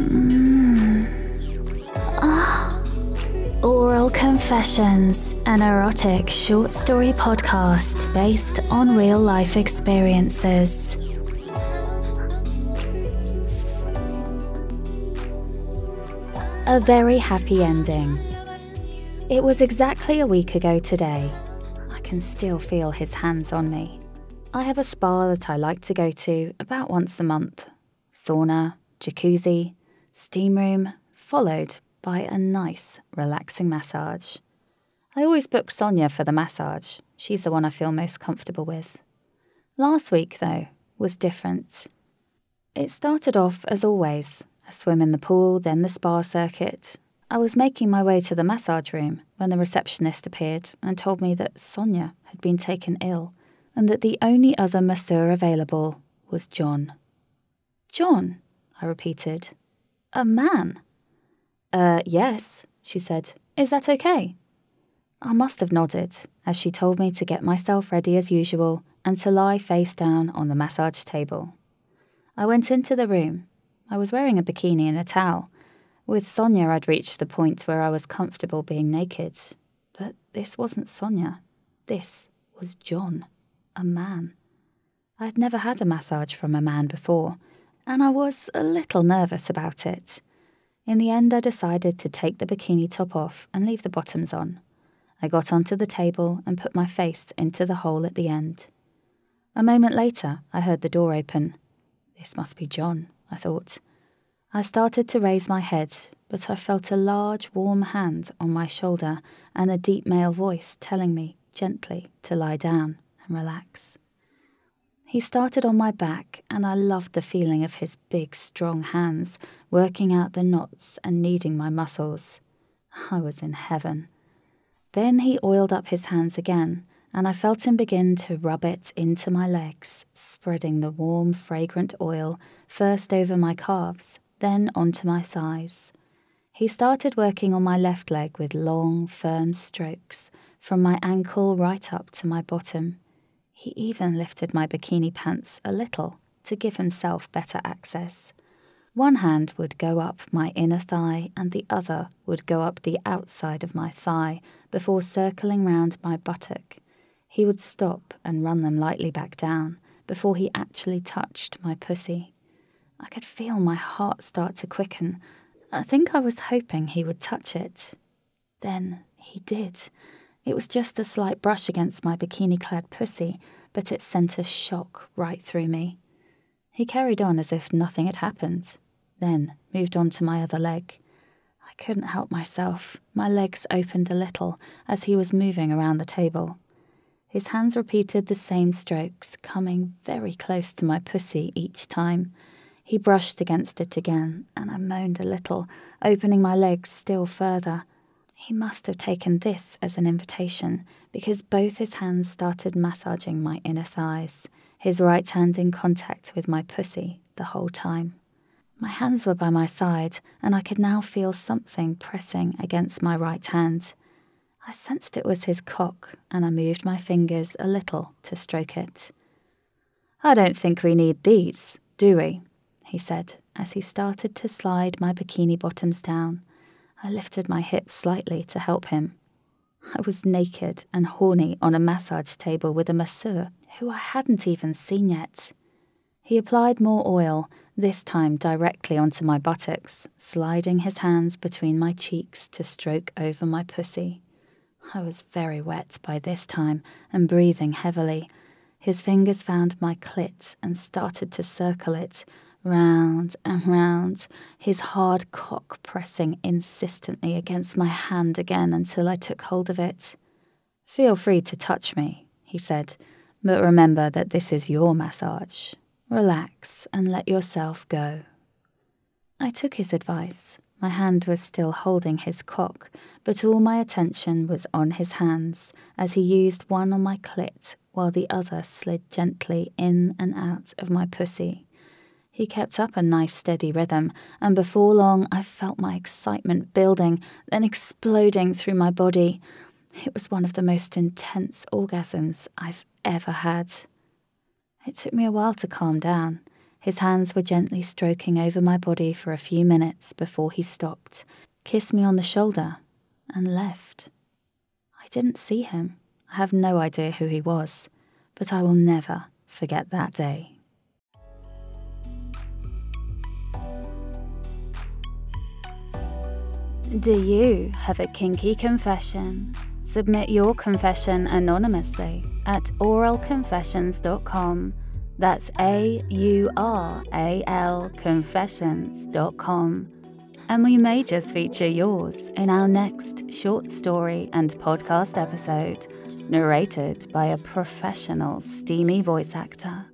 Mm. Ah. Aural Confessions, an erotic short story podcast based on real life experiences. A very happy ending. It was exactly a week ago today. I can still feel his hands on me. I have a spa that I like to go to about once a month sauna, jacuzzi, steam room, followed by a nice, relaxing massage. I always book Sonia for the massage. She's the one I feel most comfortable with. Last week, though, was different. It started off as always a swim in the pool, then the spa circuit. I was making my way to the massage room when the receptionist appeared and told me that Sonia had been taken ill and that the only other masseur available was John. John, I repeated. A man? Uh, yes, she said. Is that okay? I must have nodded as she told me to get myself ready as usual and to lie face down on the massage table. I went into the room. I was wearing a bikini and a towel. With Sonia, I'd reached the point where I was comfortable being naked. But this wasn't Sonia. This was John, a man. I had never had a massage from a man before, and I was a little nervous about it. In the end, I decided to take the bikini top off and leave the bottoms on. I got onto the table and put my face into the hole at the end. A moment later, I heard the door open. This must be John, I thought. I started to raise my head, but I felt a large, warm hand on my shoulder and a deep male voice telling me gently to lie down and relax. He started on my back, and I loved the feeling of his big, strong hands working out the knots and kneading my muscles. I was in heaven. Then he oiled up his hands again, and I felt him begin to rub it into my legs, spreading the warm, fragrant oil first over my calves, then onto my thighs. He started working on my left leg with long, firm strokes, from my ankle right up to my bottom. He even lifted my bikini pants a little to give himself better access. One hand would go up my inner thigh, and the other would go up the outside of my thigh before circling round my buttock. He would stop and run them lightly back down before he actually touched my pussy. I could feel my heart start to quicken. I think I was hoping he would touch it. Then he did it was just a slight brush against my bikini clad pussy, but it sent a shock right through me. He carried on as if nothing had happened, then moved on to my other leg. I couldn't help myself. My legs opened a little as he was moving around the table. His hands repeated the same strokes, coming very close to my pussy each time. He brushed against it again, and I moaned a little, opening my legs still further. He must have taken this as an invitation because both his hands started massaging my inner thighs, his right hand in contact with my pussy the whole time. My hands were by my side, and I could now feel something pressing against my right hand. I sensed it was his cock, and I moved my fingers a little to stroke it. I don't think we need these, do we? he said as he started to slide my bikini bottoms down. I lifted my hips slightly to help him. I was naked and horny on a massage table with a masseur who I hadn't even seen yet. He applied more oil, this time directly onto my buttocks, sliding his hands between my cheeks to stroke over my pussy. I was very wet by this time and breathing heavily. His fingers found my clit and started to circle it, round and round, his hard cock pressing insistently against my hand again until I took hold of it. Feel free to touch me, he said, but remember that this is your massage. Relax and let yourself go. I took his advice. My hand was still holding his cock, but all my attention was on his hands as he used one on my clit while the other slid gently in and out of my pussy. He kept up a nice steady rhythm, and before long I felt my excitement building, then exploding through my body. It was one of the most intense orgasms I've ever had. It took me a while to calm down. His hands were gently stroking over my body for a few minutes before he stopped, kissed me on the shoulder, and left. I didn't see him. I have no idea who he was, but I will never forget that day. Do you have a kinky confession? Submit your confession anonymously at auralconfessions.com. That's A U R A L confessions.com. And we may just feature yours in our next short story and podcast episode, narrated by a professional, steamy voice actor.